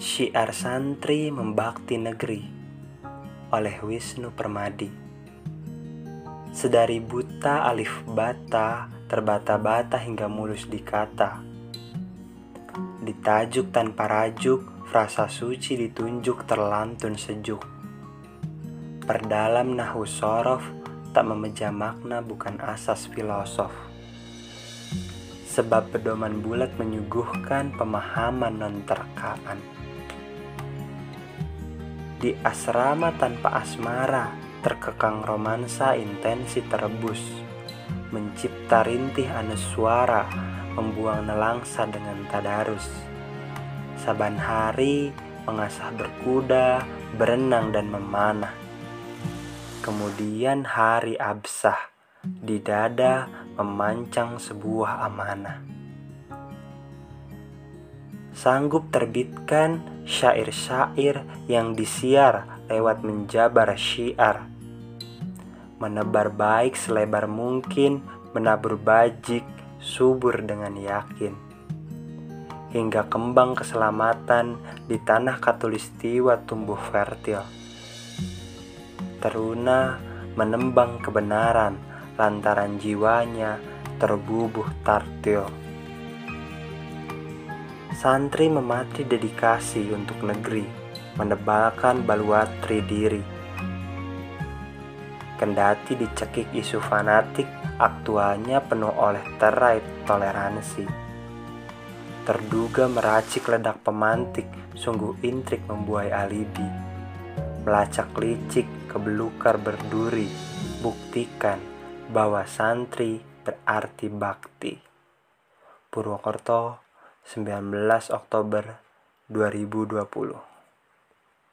Syiar Santri Membakti Negeri oleh Wisnu Permadi. Sedari buta alif bata terbata-bata hingga mulus di kata Ditajuk tanpa rajuk, frasa suci ditunjuk terlantun sejuk. Perdalam nahu sorof tak memejam makna bukan asas filosof sebab pedoman bulat menyuguhkan pemahaman non-terkaan. Di asrama tanpa asmara, terkekang romansa intensi terebus. Mencipta rintih suara, membuang nelangsa dengan tadarus. Saban hari mengasah berkuda, berenang dan memanah. Kemudian hari absah, di dada memancang sebuah amanah sanggup terbitkan syair-syair yang disiar lewat menjabar syiar. Menebar baik selebar mungkin, menabur bajik, subur dengan yakin. Hingga kembang keselamatan di tanah katulistiwa tumbuh fertil. Teruna menembang kebenaran lantaran jiwanya terbubuh tartil santri memati dedikasi untuk negeri, menebalkan baluatri diri. Kendati dicekik isu fanatik, aktualnya penuh oleh terai toleransi. Terduga meracik ledak pemantik, sungguh intrik membuai alibi. Melacak licik, kebelukar berduri, buktikan bahwa santri berarti bakti. Purwokerto 19 Oktober 2020